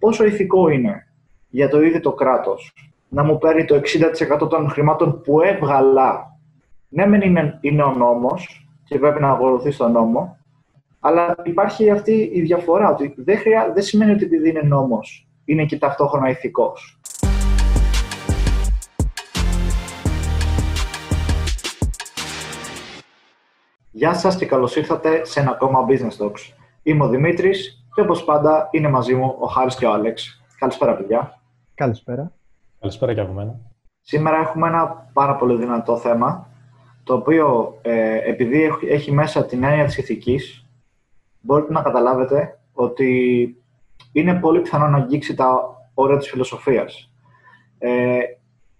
πόσο ηθικό είναι για το ίδιο το κράτος να μου παίρνει το 60% των χρημάτων που έβγαλα. Ναι, μεν είναι, είναι ο νόμος και πρέπει να ακολουθεί τον νόμο, αλλά υπάρχει αυτή η διαφορά ότι δεν, χρειά, δεν σημαίνει ότι επειδή είναι νόμος είναι και ταυτόχρονα ηθικός. Γεια σας και καλώς ήρθατε σε ένα ακόμα Business Talks. Είμαι ο Δημήτρης και όπως πάντα είναι μαζί μου ο Χάρης και ο Άλεξ. Καλησπέρα παιδιά. Καλησπέρα. Καλησπέρα και από μένα. Σήμερα έχουμε ένα πάρα πολύ δυνατό θέμα, το οποίο ε, επειδή έχει μέσα την έννοια της ηθικής, μπορείτε να καταλάβετε ότι είναι πολύ πιθανό να αγγίξει τα όρια της φιλοσοφίας. Ε,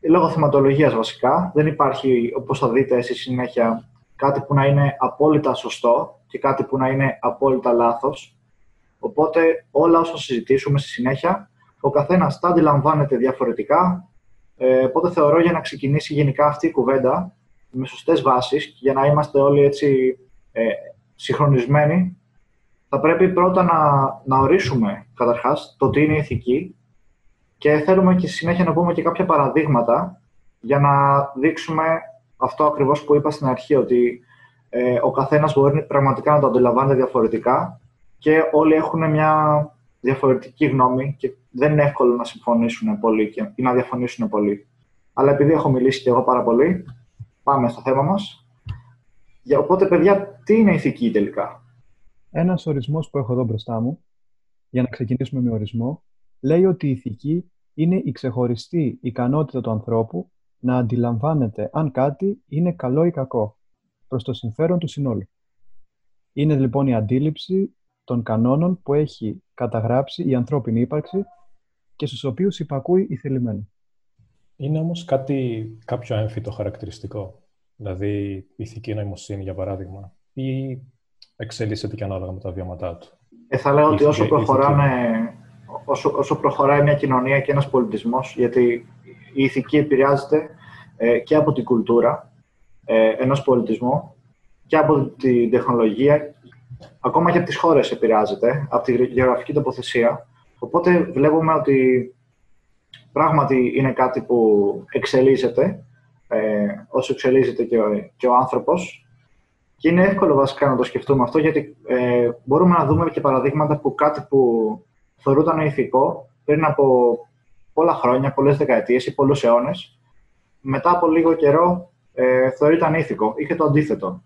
λόγω θεματολογίας βασικά, δεν υπάρχει, όπως θα δείτε στη συνέχεια, κάτι που να είναι απόλυτα σωστό και κάτι που να είναι απόλυτα λάθος. Οπότε όλα όσα συζητήσουμε στη συνέχεια, ο καθένας τα αντιλαμβάνεται διαφορετικά, ε, οπότε θεωρώ για να ξεκινήσει γενικά αυτή η κουβέντα με σωστές βάσεις, για να είμαστε όλοι έτσι ε, συγχρονισμένοι θα πρέπει πρώτα να, να ορίσουμε καταρχάς το τι είναι ηθική και θέλουμε και στη συνέχεια να πούμε και κάποια παραδείγματα για να δείξουμε αυτό ακριβώς που είπα στην αρχή, ότι ε, ο καθένας μπορεί πραγματικά να το αντιλαμβάνεται διαφορετικά και όλοι έχουν μια διαφορετική γνώμη και δεν είναι εύκολο να συμφωνήσουν πολύ και, ή να διαφωνήσουν πολύ. Αλλά επειδή έχω μιλήσει και εγώ πάρα πολύ, πάμε στο θέμα μας. Για, οπότε, παιδιά, τι είναι ηθική τελικά; Ένας ορισμός που έχω εδώ μπροστά μου, για να ξεκινήσουμε με ορισμό, λέει ότι η ηθική είναι η ξεχωριστή ικανότητα του ανθρώπου να αντιλαμβάνεται αν κάτι είναι καλό ή κακό, προς το συμφέρον του συνόλου. Είναι λοιπόν η αντίληψη των κανόνων που έχει καταγράψει η ανθρώπινη ύπαρξη και στους οποίους υπακούει η θελημένη. Είναι όμως κάτι, κάποιο έμφυτο χαρακτηριστικό. Δηλαδή, η ηθική νοημοσύνη, για παράδειγμα, ή εξελίσσεται και ανάλογα με τα βιώματά του. Ε, θα λέω ότι όσο, προχωράμε, όσο, όσο προχωράει μια κοινωνία και ένας πολιτισμός, γιατί η ηθική επηρεάζεται ε, και από την κουλτούρα ε, ενός πολιτισμού και από την τεχνολογία, ακόμα και από τις χώρες επηρεάζεται, από τη γεωγραφική τοποθεσία. Οπότε βλέπουμε ότι πράγματι είναι κάτι που εξελίσσεται, ε, όσο εξελίσσεται και ο, και ο άνθρωπος, και είναι εύκολο βασικά να το σκεφτούμε αυτό, γιατί ε, μπορούμε να δούμε και παραδείγματα που κάτι που θεωρούταν ηθικό πριν από πολλά χρόνια, πολλές δεκαετίες ή πολλούς αιώνες, μετά από λίγο καιρό ε, θεωρείται ήθικο ή και το αντίθετο.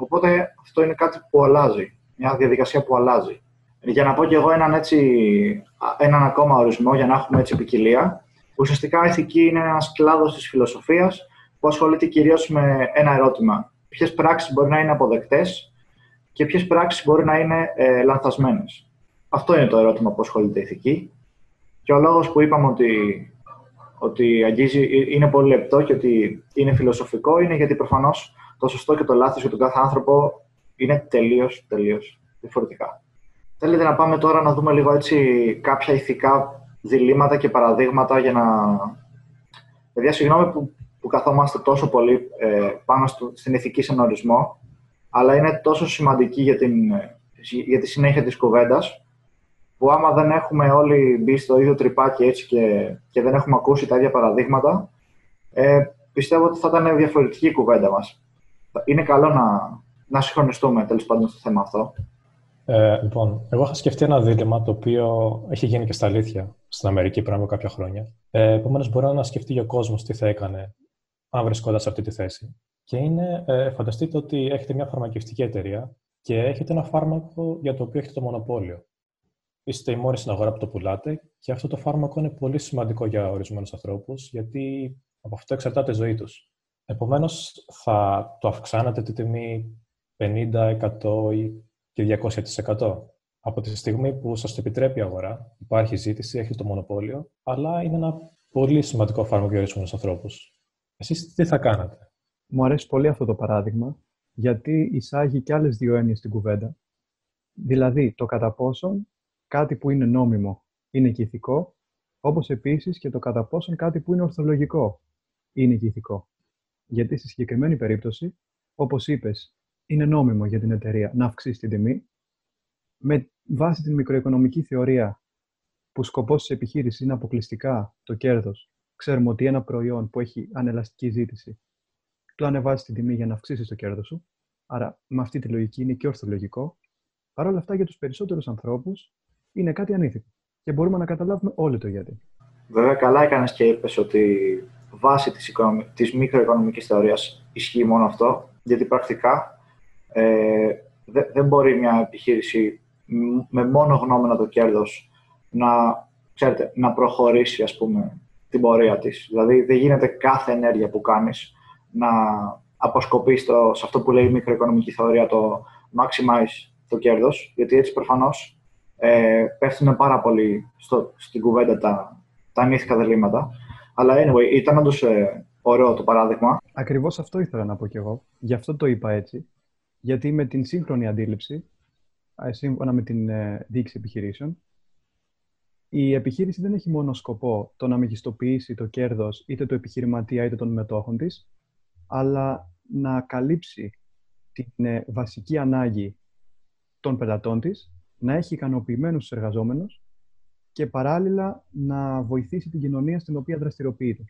Οπότε αυτό είναι κάτι που αλλάζει, μια διαδικασία που αλλάζει. Για να πω και εγώ έναν, έτσι, έναν ακόμα ορισμό, για να έχουμε έτσι ποικιλία, ουσιαστικά η ηθική είναι ένας κλάδος της φιλοσοφίας που ασχολείται κυρίως με ένα ερώτημα ποιες πράξεις μπορεί να είναι αποδεκτές και ποιες πράξεις μπορεί να είναι ε, λανθασμένες. Αυτό είναι το ερώτημα που ασχολείται η ηθική. Και ο λόγος που είπαμε ότι, ότι αγγίζει, ε, είναι πολύ λεπτό και ότι είναι φιλοσοφικό είναι γιατί προφανώς το σωστό και το λάθος για τον κάθε άνθρωπο είναι τελείως τελείως διαφορετικά. Θέλετε να πάμε τώρα να δούμε λίγο έτσι κάποια ηθικά διλήμματα και παραδείγματα για να. Παιδιά, συγγνώμη που που καθόμαστε τόσο πολύ ε, πάνω στο, στην ηθική συνορισμό, αλλά είναι τόσο σημαντική για, την, για τη συνέχεια της κουβέντας, που άμα δεν έχουμε όλοι μπει στο ίδιο τρυπάκι έτσι και, και δεν έχουμε ακούσει τα ίδια παραδείγματα, ε, πιστεύω ότι θα ήταν διαφορετική η κουβέντα μας. Είναι καλό να, να συγχρονιστούμε τέλος πάντων στο θέμα αυτό. Ε, λοιπόν, εγώ είχα σκεφτεί ένα δίλημα το οποίο έχει γίνει και στα αλήθεια στην Αμερική πριν από κάποια χρόνια. Ε, Επομένως, μπορεί να σκεφτεί ο κόσμος τι θα έκανε αν βρισκόταν σε αυτή τη θέση. Και είναι, ε, φανταστείτε ότι έχετε μια φαρμακευτική εταιρεία και έχετε ένα φάρμακο για το οποίο έχετε το μονοπόλιο. Είστε οι μόνοι στην αγορά που το πουλάτε και αυτό το φάρμακο είναι πολύ σημαντικό για ορισμένους ανθρώπους, γιατί από αυτό εξαρτάται η ζωή τους. Επομένως, θα το αυξάνετε τη τιμή 50, 100 ή και 200%. Από τη στιγμή που σας το επιτρέπει η αγορά, υπάρχει ζήτηση, έχει το μονοπόλιο, αλλά είναι ένα πολύ σημαντικό φάρμακο για ορισμένους ανθρώπους. Εσείς τι θα κάνατε; Μου αρέσει πολύ αυτό το παράδειγμα, γιατί εισάγει και άλλες δύο έννοιες στην κουβέντα. Δηλαδή, το κατά πόσον κάτι που είναι νόμιμο είναι και ηθικό, όπως επίσης και το κατά πόσον κάτι που είναι ορθολογικό είναι και ηθικό. Γιατί στη συγκεκριμένη περίπτωση, όπως είπες, είναι νόμιμο για την εταιρεία να αυξήσει την τιμή, με βάση την μικροοικονομική θεωρία που σκοπός της επιχείρησης είναι αποκλειστικά το κέρδος, ξέρουμε ότι ένα προϊόν που έχει ανελαστική ζήτηση, το ανεβάζει την τιμή για να αυξήσει το κέρδος σου. Άρα, με αυτή τη λογική είναι και ορθολογικό. Παρ' όλα αυτά, για τους περισσότερους ανθρώπους είναι κάτι ανήθικο. Και μπορούμε να καταλάβουμε όλοι το γιατί. Βέβαια, καλά έκανες και είπες ότι βάσει της, οικονομ... της μικροοικονομικής θεωρίας ισχύει μόνο αυτό, γιατί πρακτικά ε, δεν μπορεί μια επιχείρηση με μόνο γνώμενα το κέρδος να, ξέρετε, να προχωρήσει ας πούμε, την πορεία της. Δηλαδή δεν γίνεται κάθε ενέργεια που κάνεις να αποσκοπείς στο, σε αυτό που λέει η μικροοικονομική θεωρία το maximize το κέρδος, γιατί έτσι προφανώς ε, πέφτουν πάρα πολύ στο, στην κουβέντα τα, τα ανήθικα δελήματα. Αλλά anyway, ήταν όντως ε, ωραίο το παράδειγμα. Ακριβώς αυτό ήθελα να πω κι εγώ. Γι' αυτό το είπα έτσι. Γιατί με την σύγχρονη αντίληψη, σύμφωνα με την ε, διοίκηση επιχειρήσεων, η επιχείρηση δεν έχει μόνο σκοπό το να μεγιστοποιήσει το κέρδος είτε του επιχειρηματία είτε των μετόχων της, αλλά να καλύψει την ε, βασική ανάγκη των πελατών της, να έχει ικανοποιημένους τους εργαζόμενους και παράλληλα να βοηθήσει την κοινωνία στην οποία δραστηριοποιείται.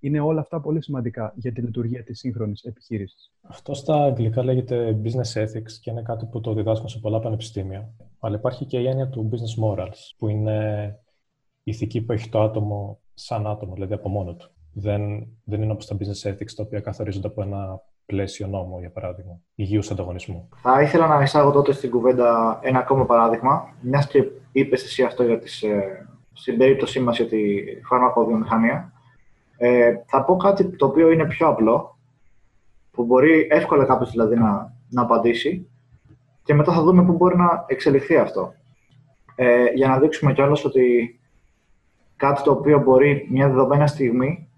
Είναι όλα αυτά πολύ σημαντικά για τη λειτουργία της σύγχρονης επιχείρησης. Αυτό στα αγγλικά λέγεται business ethics και είναι κάτι που το διδάσκουν σε πολλά πανεπιστήμια. Αλλά υπάρχει και η έννοια του business morals, που είναι η ηθική που έχει το άτομο σαν άτομο, δηλαδή από μόνο του. Δεν, δεν είναι όπως τα business ethics, τα οποία καθορίζονται από ένα πλαίσιο νόμο, για παράδειγμα, υγιούς ανταγωνισμού. Θα ήθελα να εισάγω τότε στην κουβέντα ένα ακόμα παράδειγμα, μιας και είπες εσύ αυτό για τις, ε, στην περίπτωσή μας για τη φαρμακοβιομηχανία. Ε, θα πω κάτι το οποίο είναι πιο απλό, που μπορεί εύκολα κάποιος δηλαδή να, να απαντήσει και μετά θα δούμε πού μπορεί να εξελιχθεί αυτό. Ε, για να δείξουμε κιόλας ότι κάτι το οποίο μπορεί μια δεδομένη στιγμή,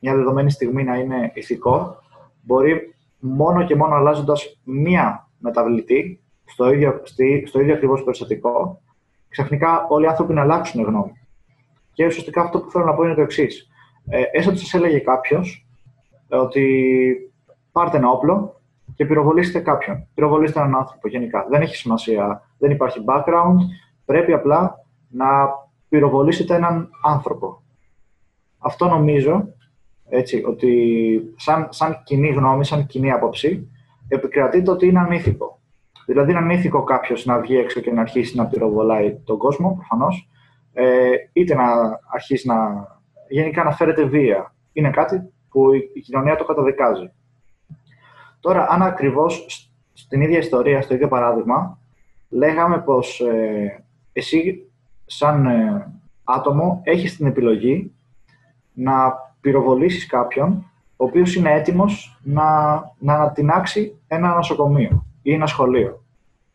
μια δεδομένη στιγμή να είναι ηθικό, μπορεί μόνο και μόνο αλλάζοντας μία μεταβλητή στο ίδιο, στο ίδιο ακριβώς περιστατικό, ξαφνικά όλοι οι άνθρωποι να αλλάξουν γνώμη. Και ουσιαστικά αυτό που θέλω να πω είναι το εξής. Ε, έστω ότι σας έλεγε κάποιος ότι πάρτε ένα όπλο και πυροβολήστε κάποιον. Πυροβολήστε έναν άνθρωπο γενικά. Δεν έχει σημασία, δεν υπάρχει background. Πρέπει απλά να πυροβολήσετε έναν άνθρωπο. Αυτό νομίζω έτσι, ότι σαν, σαν κοινή γνώμη, σαν κοινή άποψη, επικρατείται ότι είναι ανήθικο. Δηλαδή, είναι ανήθικο κάποιος να βγει έξω και να αρχίσει να πυροβολάει τον κόσμο, προφανώς, ε, είτε να αρχίσει να. γενικά να φέρεται βία. Είναι κάτι που η κοινωνία το καταδικάζει. Τώρα, αν ακριβώς στην ίδια ιστορία, στο ίδιο παράδειγμα, λέγαμε πως ε, εσύ, σαν ε, άτομο, έχεις την επιλογή να πυροβολήσεις κάποιον ο οποίος είναι έτοιμος να, να ανατινάξει ένα νοσοκομείο ή ένα σχολείο.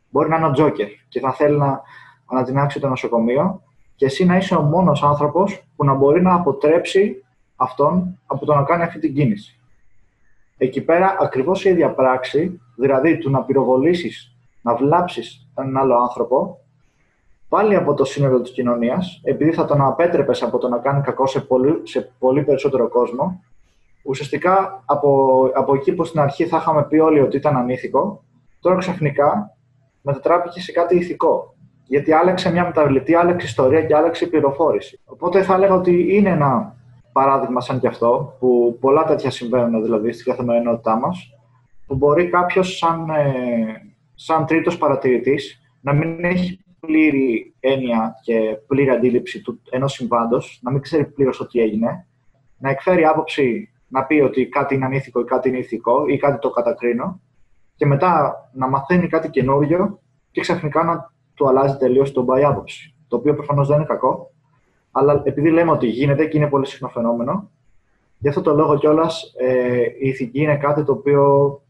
Μπορεί να είναι ο Τζόκερ και θα θέλει να ανατινάξει το νοσοκομείο και εσύ να είσαι ο μόνος άνθρωπος που να μπορεί να αποτρέψει αυτόν από το να κάνει αυτή την κίνηση. Εκεί πέρα ακριβώς η ίδια πράξη, δηλαδή του να πυροβολήσεις, να βλάψεις έναν άλλο άνθρωπο, πάλι από το σύνολο της κοινωνίας, επειδή θα τον απέτρεπες από το να κάνει κακό σε πολύ, σε πολύ περισσότερο κόσμο, ουσιαστικά από, από εκεί που στην αρχή θα είχαμε πει όλοι ότι ήταν ανήθικο, τώρα ξαφνικά μετατράπηκε σε κάτι ηθικό. Γιατί άλλαξε μια μεταβλητή, άλλαξε ιστορία και άλλαξε η πληροφόρηση. Οπότε θα έλεγα ότι είναι ένα παράδειγμα σαν κι αυτό, που πολλά τέτοια συμβαίνουν δηλαδή στην καθημερινότητά μας, που μπορεί κάποιος σαν, ε, σαν τρίτος παρατηρητής να μην έχει πλήρη έννοια και πλήρη αντίληψη του ενός συμβάντος, να μην ξέρει πλήρως τι έγινε, να εκφέρει άποψη να πει ότι κάτι είναι ανήθικο ή κάτι είναι ηθικό ή κάτι το κατακρίνω και μετά να μαθαίνει κάτι καινούριο και ξαφνικά να του αλλάζει τελείως τον πάει άποψη. Το οποίο προφανώς δεν είναι κακό, αλλά επειδή λέμε ότι γίνεται και είναι πολύ συχνό φαινόμενο, γι' αυτό το λόγο κιόλας ε, η ηθική είναι κάτι το οποίο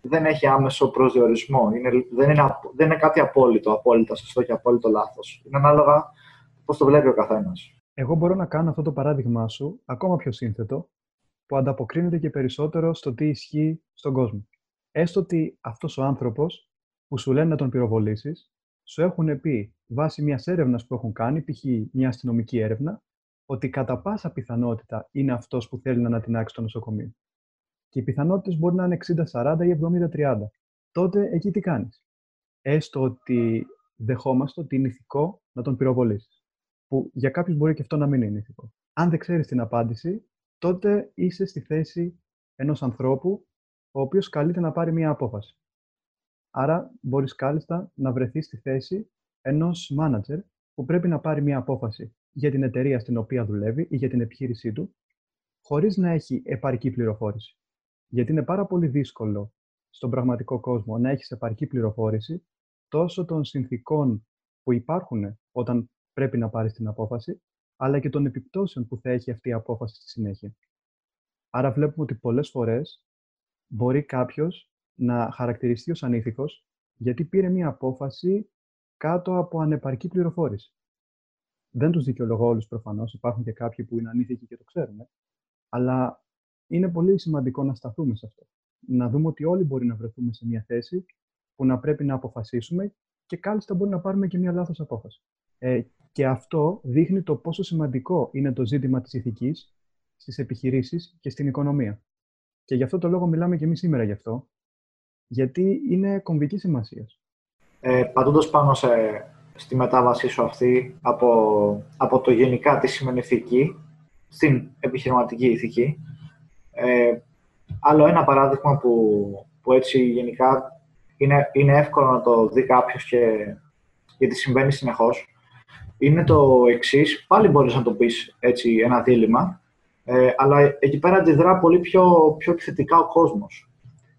δεν έχει άμεσο προσδιορισμό. Είναι, δεν, είναι, δεν είναι κάτι απόλυτο, απόλυτα σωστό και απόλυτο λάθος. Είναι ανάλογα πώς το βλέπει ο καθένας. Εγώ μπορώ να κάνω αυτό το παράδειγμά σου ακόμα πιο σύνθετο, που ανταποκρίνεται και περισσότερο στο τι ισχύει στον κόσμο. Έστω ότι αυτός ο άνθρωπος που σου λένε να τον πυροβολήσεις, σου έχουν πει βάσει μιας έρευνας που έχουν κάνει, π.χ. μια αστυνομική έρευνα, ότι κατά πάσα πιθανότητα είναι αυτός που θέλει να ανατινάξει το νοσοκομείο και οι πιθανότητες μπορεί να είναι 60-40 ή 70-30. Τότε εκεί τι κάνεις; Έστω ότι δεχόμαστε ότι είναι ηθικό να τον πυροβολήσεις. που για κάποιους μπορεί και αυτό να μην είναι ηθικό. Αν δεν ξέρεις την απάντηση, τότε είσαι στη θέση ενός ανθρώπου ο οποίος καλείται να πάρει μία απόφαση. Άρα μπορείς κάλλιστα να βρεθείς στη θέση ενός μάνατζερ που πρέπει να πάρει μία απόφαση για την εταιρεία στην οποία δουλεύει ή για την επιχείρησή του, χωρίς να έχει επαρκή πληροφόρηση. Γιατί είναι πάρα πολύ δύσκολο στον πραγματικό κόσμο να έχεις επαρκή πληροφόρηση τόσο των συνθήκων που υπάρχουν όταν πρέπει να πάρεις την απόφαση, αλλά και των επιπτώσεων που θα έχει αυτή η απόφαση στη συνέχεια. Άρα βλέπουμε ότι πολλές φορές μπορεί κάποιος να χαρακτηριστεί ως ανήθικος γιατί πήρε μία απόφαση κάτω από ανεπαρκή πληροφόρηση. Δεν τους δικαιολογώ όλους προφανώς, υπάρχουν και κάποιοι που είναι ανήθικοι και το ξέρουν, αλλά είναι πολύ σημαντικό να σταθούμε σε αυτό. Να δούμε ότι όλοι μπορεί να βρεθούμε σε μια θέση που να πρέπει να αποφασίσουμε και κάλλιστα μπορεί να πάρουμε και μια λάθος απόφαση. Ε, και αυτό δείχνει το πόσο σημαντικό είναι το ζήτημα της ηθικής στις επιχειρήσεις και στην οικονομία. Και γι' αυτό το λόγο μιλάμε και εμείς σήμερα γι' αυτό, γιατί είναι κομβική σημασία. Ε, πατώντας πάνω σε, στη μετάβασή σου αυτή από, από το γενικά τι σημαίνει ηθική στην επιχειρηματική ηθική, ε, άλλο ένα παράδειγμα που, που έτσι γενικά είναι, είναι εύκολο να το δει κάποιος και γιατί συμβαίνει συνεχώς. Είναι το εξής. Πάλι μπορείς να το πεις έτσι ένα δίλημα, ε, αλλά εκεί πέρα αντιδρά πολύ πιο, πιο επιθετικά ο κόσμος.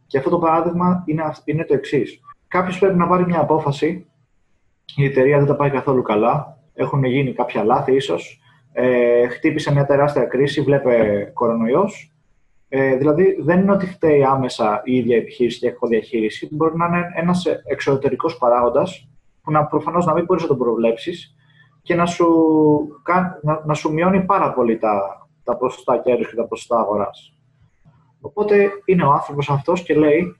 Και αυτό το παράδειγμα είναι, είναι το εξής. Κάποιος πρέπει να πάρει μια απόφαση. Η εταιρεία δεν τα πάει καθόλου καλά. Έχουν γίνει κάποια λάθη, ίσως. Ε, χτύπησε μια τεράστια κρίση, βλέπε κορονοϊός ε, δηλαδή, δεν είναι ότι φταίει άμεσα η ίδια επιχείρηση και η διαχείριση. Μπορεί να είναι ένας εξωτερικός παράγοντας που να, προφανώς να μην μπορείς να τον προβλέψεις και να σου, να, να σου μειώνει πάρα πολύ τα, τα ποσοστά κέρδους και τα ποσοστά αγοράς. Οπότε είναι ο άνθρωπος αυτός και λέει: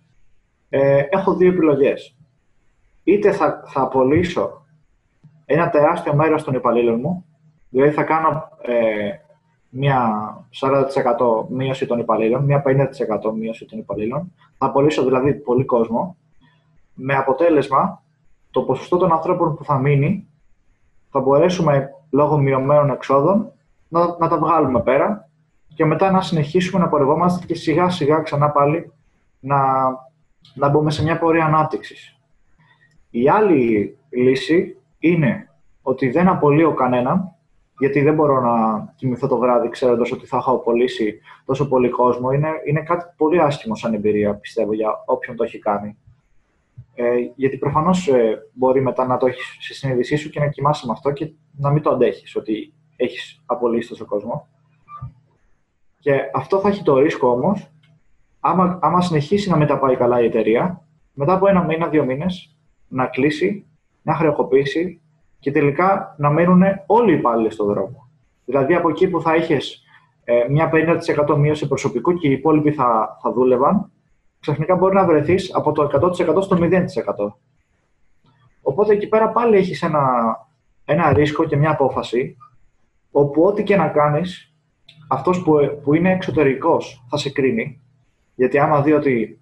ε, Έχω δύο επιλογές. Είτε θα, θα απολύσω ένα τεράστιο μέρος των υπαλλήλων μου, δηλαδή θα κάνω ε, μια 40% μείωση των υπαλλήλων, μια 50% μείωση των υπαλλήλων. Θα απολύσω δηλαδή πολύ κόσμο, με αποτέλεσμα το ποσοστό των ανθρώπων που θα μείνει θα μπορέσουμε λόγω μειωμένων εξόδων να, να τα βγάλουμε πέρα και μετά να συνεχίσουμε να πορευόμαστε και σιγά σιγά ξανά πάλι να, να μπούμε σε μια πορεία ανάπτυξης. Η άλλη λύση είναι ότι δεν απολύω κανέναν γιατί δεν μπορώ να κοιμηθώ το βράδυ ξέροντας ότι θα έχω απολύσει τόσο πολύ κόσμο. Είναι, είναι κάτι πολύ άσχημο σαν εμπειρία, πιστεύω, για όποιον το έχει κάνει. Ε, γιατί προφανώς ε, μπορεί μετά να το έχεις στη συνείδησή σου και να κοιμάσαι με αυτό και να μην το αντέχεις ότι έχεις απολύσει τόσο κόσμο. Και αυτό θα έχει το ρίσκο όμως, άμα, άμα συνεχίσει να μην τα πάει καλά η εταιρεία, μετά από ένα μήνα, δύο μήνες, να κλείσει, να χρεοκοπήσει και τελικά να μένουν όλοι οι υπάλληλοι στον δρόμο. Δηλαδή από εκεί που θα είχες ε, μια 50% μείωση προσωπικού και οι υπόλοιποι θα, θα δούλευαν, ξαφνικά μπορεί να βρεθείς από το 100% στο 0%. Οπότε εκεί πέρα πάλι έχεις ένα, ένα ρίσκο και μια απόφαση, όπου ό,τι και να κάνεις, αυτός που, που είναι εξωτερικός θα σε κρίνει. Γιατί άμα δει ότι,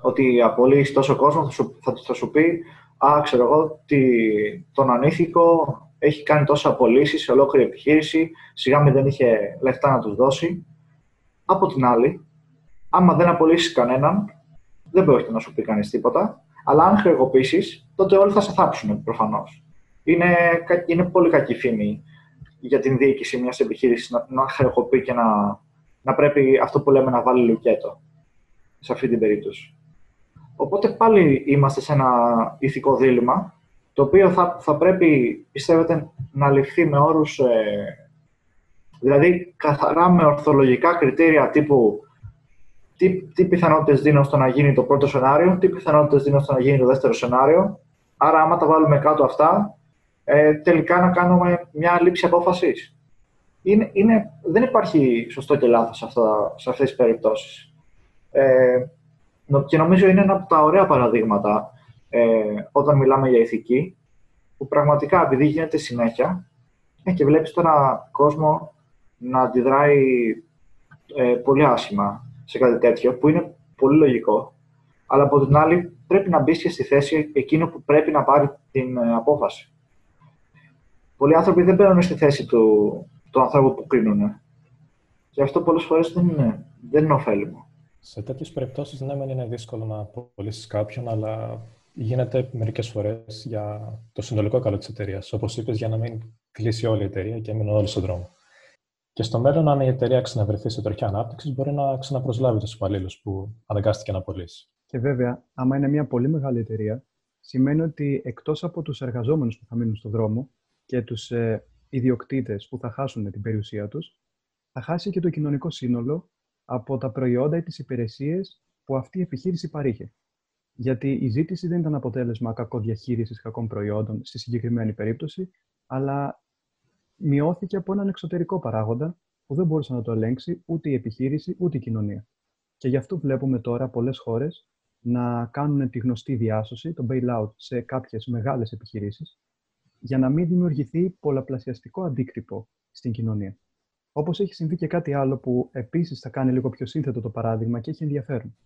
ότι απολύεις τόσο κόσμο, θα σου, θα, θα σου πει α, ξέρω εγώ, τι, τον ανήθικο έχει κάνει τόσα απολύσει σε ολόκληρη επιχείρηση, σιγά με δεν είχε λεφτά να τους δώσει. Από την άλλη, άμα δεν απολύσεις κανέναν, δεν πρόκειται να σου πει κανείς τίποτα. Αλλά αν χρεοκοπήσεις, τότε όλοι θα σε θάψουν προφανώς. Είναι, είναι πολύ κακή φήμη για την διοίκηση μιας επιχείρησης να, να χρεοκοπεί και να, να πρέπει αυτό που λέμε να βάλει λουκέτο σε αυτή την περίπτωση. Οπότε πάλι είμαστε σε ένα ηθικό δίλημα, το οποίο θα, θα πρέπει, πιστεύετε, να ληφθεί με όρους, ε, δηλαδή καθαρά με ορθολογικά κριτήρια τύπου τι, τι πιθανότητες δίνω στο να γίνει το πρώτο σενάριο, τι πιθανότητες δίνω στο να γίνει το δεύτερο σενάριο. Άρα, άμα τα βάλουμε κάτω αυτά, ε, τελικά να κάνουμε μια λήψη απόφασης. Είναι, είναι, δεν υπάρχει σωστό και λάθος σε, αυτά, σε αυτές τις περιπτώσεις. Ε, και νομίζω είναι ένα από τα ωραία παραδείγματα ε, όταν μιλάμε για ηθική, που πραγματικά επειδή γίνεται συνέχεια ε, και βλέπεις τον κόσμο να αντιδράει ε, πολύ άσχημα σε κάτι τέτοιο, που είναι πολύ λογικό, αλλά από την άλλη πρέπει να μπεις και στη θέση εκείνο που πρέπει να πάρει την ε, απόφαση. πολλοί άνθρωποι δεν μπαίνουν στη θέση του, του ανθρώπου που κρίνουν. Και αυτό πολλές φορές δεν είναι, δεν είναι ωφέλιμο. Σε τέτοιες περιπτώσεις, ναι, είναι δύσκολο να απολύσεις κάποιον, αλλά γίνεται μερικές φορές για το συνολικό καλό της εταιρείας. Όπως είπες, για να μην κλείσει όλη η εταιρεία και μείνουν όλοι στον δρόμο. Και στο μέλλον, αν η εταιρεία ξαναβρεθεί σε τροχιά ανάπτυξης, μπορεί να ξαναπροσλάβει τους υπαλλήλους που αναγκάστηκε να απολύσει. Και βέβαια, άμα είναι μια πολύ μεγάλη εταιρεία, σημαίνει ότι εκτός από τους εργαζόμενους που θα μείνουν στον δρόμο και τους ε, ιδιοκτήτες που θα χάσουν την περιουσία τους, θα χάσει και το κοινωνικό σύνολο από τα προϊόντα ή τις υπηρεσίες που αυτή η επιχείρηση παρήχε. Γιατί η ζήτηση δεν ήταν αποτέλεσμα κακοδιαχείρισης κακών προϊόντων στη συγκεκριμένη περίπτωση, αλλά μειώθηκε από έναν εξωτερικό παράγοντα που δεν μπορούσε να το ελέγξει ούτε η επιχείρηση ούτε η κοινωνία. Και γι' αυτό βλέπουμε τώρα πολλές χώρες να κάνουν τη γνωστή διάσωση, το bailout, σε κάποιες μεγάλες επιχειρήσεις, για να μην δημιουργηθεί πολλαπλασιαστικό αντίκτυπο στην κοινωνία. Όπως έχει συμβεί και κάτι άλλο που επίσης θα κάνει λίγο πιο σύνθετο το παράδειγμα και έχει ενδιαφέρον.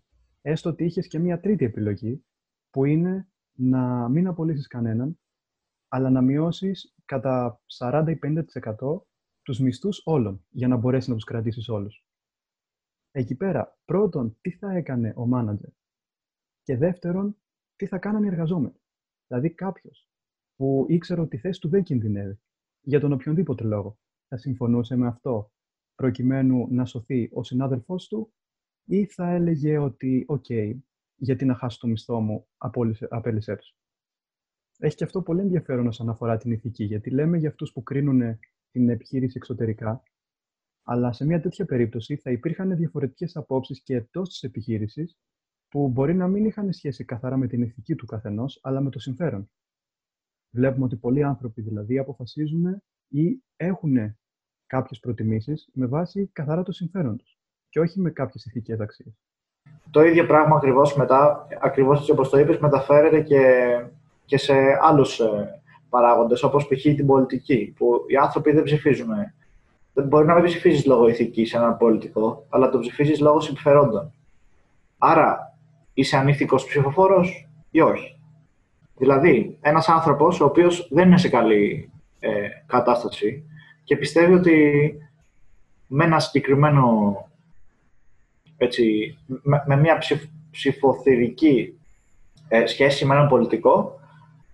Έστω ότι είχες και μία τρίτη επιλογή, που είναι να μην απολύσεις κανέναν, αλλά να μειώσεις κατά 40 ή 50% τους μισθούς όλων, για να μπορέσεις να τους κρατήσεις όλους. Εκεί πέρα, πρώτον, τι θα έκανε ο μάνατζερ; Και δεύτερον, τι θα κάνανε οι εργαζόμενοι; Δηλαδή κάποιος που ήξερε ότι η θέση του δεν κινδυνεύει, για τον οποιονδήποτε λόγο, θα συμφωνούσε με αυτό προκειμένου να σωθεί ο συνάδελφός του ή θα έλεγε ότι «ΟΚ, γιατί να χάσω το μισθό μου, απέλησέ του». Έχει και αυτό πολύ ενδιαφέρον όσον αφορά την ηθική, γιατί λέμε για αυτούς που κρίνουν την επιχείρηση εξωτερικά, αλλά σε μια τέτοια περίπτωση θα υπήρχαν διαφορετικές απόψεις και εκτό της επιχείρησης που μπορεί να μην είχαν σχέση καθαρά με την ηθική του καθενός, αλλά με το συμφέρον. Βλέπουμε ότι πολλοί άνθρωποι δηλαδή αποφασίζουν ή έχουν κάποιες προτιμήσεις με βάση καθαρά το συμφέρον τους και όχι με κάποιες ηθικές αξίες. Το ίδιο πράγμα ακριβώς μετά, ακριβώς έτσι όπως το είπες, μεταφέρεται και, και σε άλλους ε, παράγοντες, όπως π.χ. την πολιτική, που οι άνθρωποι δεν ψηφίζουν. Δεν μπορεί να μην ψηφίζεις λόγω ηθικής σε έναν πολιτικό, αλλά το ψηφίζεις λόγω συμφερόντων. Άρα, είσαι ανήθικος ψηφοφόρος ή όχι; Δηλαδή, ένας άνθρωπος ο οποίος δεν είναι σε καλή ε, κατάσταση και πιστεύει ότι με ένα συγκεκριμένο έτσι, με, μια ψηφ, ψηφοθηρική ε, σχέση με έναν πολιτικό,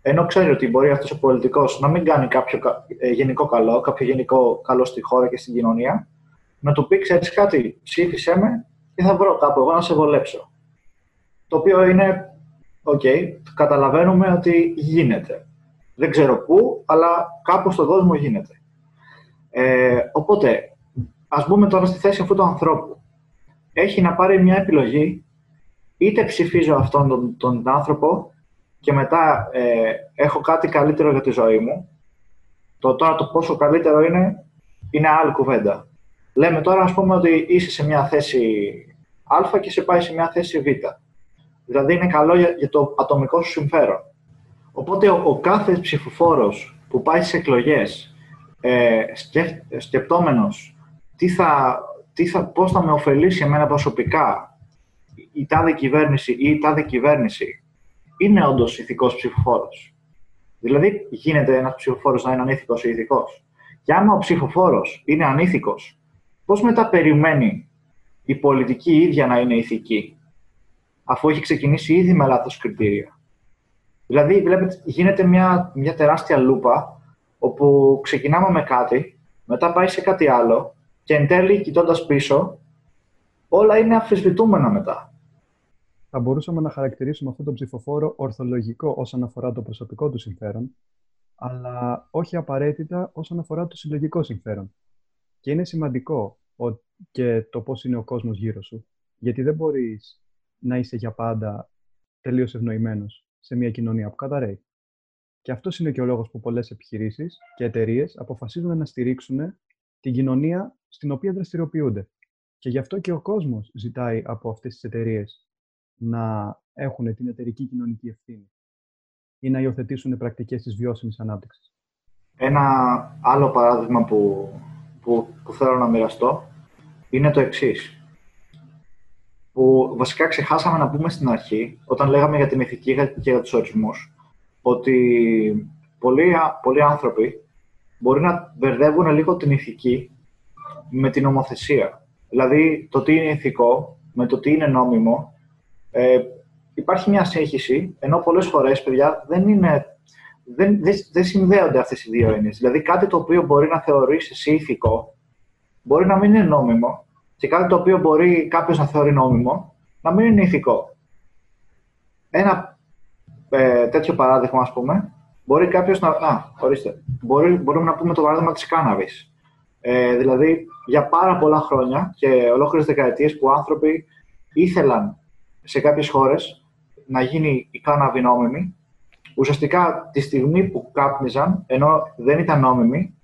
ενώ ξέρει ότι μπορεί αυτός ο πολιτικός να μην κάνει κάποιο ε, γενικό καλό, κάποιο γενικό καλό στη χώρα και στην κοινωνία, να του πει, ξέρεις κάτι, ψήφισέ με και θα βρω κάπου εγώ να σε βολέψω. Το οποίο είναι, οκ, καταλαβαίνουμε ότι γίνεται. Δεν ξέρω πού, αλλά κάπου στον κόσμο γίνεται. Ε, οπότε, ας μπούμε τώρα στη θέση αυτού του ανθρώπου. Έχει να πάρει μια επιλογή, είτε ψηφίζω αυτόν τον, τον άνθρωπο και μετά ε, έχω κάτι καλύτερο για τη ζωή μου. Το τώρα το πόσο καλύτερο είναι, είναι άλλη κουβέντα. Λέμε τώρα, ας πούμε, ότι είσαι σε μια θέση Α και σε πάει σε μια θέση Β. Δηλαδή, είναι καλό για, για το ατομικό σου συμφέρον. Οπότε ο, κάθε ψηφοφόρος που πάει στις εκλογές ε, σκεπτόμενος τι θα, τι θα, πώς θα με ωφελήσει εμένα προσωπικά η τάδε κυβέρνηση ή η τάδε κυβέρνηση, είναι όντως ηθικός ψηφοφόρος. Δηλαδή, γίνεται ένας ψηφοφόρος να είναι ανήθικος ή ηθικός. Και άμα ο ψηφοφόρος είναι ανήθικος, πώς μετά περιμένει η πολιτική ίδια να είναι ηθική, αφού έχει ξεκινήσει ήδη με λάθος κριτήρια. Δηλαδή, βλέπετε, γίνεται μια, μια τεράστια λούπα, όπου ξεκινάμε με κάτι, μετά πάει σε κάτι άλλο και εν τέλει, κοιτώντας πίσω, όλα είναι αφισβητούμενα μετά. Θα μπορούσαμε να χαρακτηρίσουμε αυτόν τον ψηφοφόρο ορθολογικό όσον αφορά το προσωπικό του συμφέρον, αλλά όχι απαραίτητα όσον αφορά το συλλογικό συμφέρον. Και είναι σημαντικό και το πώς είναι ο κόσμος γύρω σου, γιατί δεν μπορείς να είσαι για πάντα τελείως ευνοημένος σε μια κοινωνία που καταραίει. Και αυτός είναι και ο λόγος που πολλές επιχειρήσεις και εταιρείες αποφασίζουν να στηρίξουν την κοινωνία στην οποία δραστηριοποιούνται. Και γι' αυτό και ο κόσμος ζητάει από αυτές τις εταιρείες να έχουν την εταιρική κοινωνική ευθύνη ή να υιοθετήσουν πρακτικές της βιώσιμης ανάπτυξης. Ένα άλλο παράδειγμα που, που, που θέλω να μοιραστώ είναι το εξής που βασικά ξεχάσαμε να πούμε στην αρχή, όταν λέγαμε για την ηθική και για τους ορισμούς, ότι πολλοί, πολλοί άνθρωποι μπορεί να μπερδεύουν λίγο την ηθική με την νομοθεσία. Δηλαδή, το τι είναι ηθικό με το τι είναι νόμιμο, ε, υπάρχει μια σύγχυση, ενώ πολλές φορές, παιδιά, δεν, είναι, δεν, δεν, δεν συνδέονται αυτές οι δύο έννοιες. Δηλαδή, κάτι το οποίο μπορεί να θεωρήσει εσύ ηθικό, μπορεί να μην είναι νόμιμο και κάτι το οποίο μπορεί κάποιος να θεωρεί νόμιμο, να μην είναι ηθικό. Ένα ε, τέτοιο παράδειγμα, ας πούμε, μπορεί κάποιος να... Α, ορίστε. Μπορεί, μπορούμε να πούμε το παράδειγμα της κάναβης. Ε, δηλαδή, για πάρα πολλά χρόνια και ολόκληρες δεκαετίες που άνθρωποι ήθελαν σε κάποιες χώρες να γίνει η κάναβη νόμιμη, ουσιαστικά τη στιγμή που κάπνιζαν, ενώ δεν ήταν νόμιμη,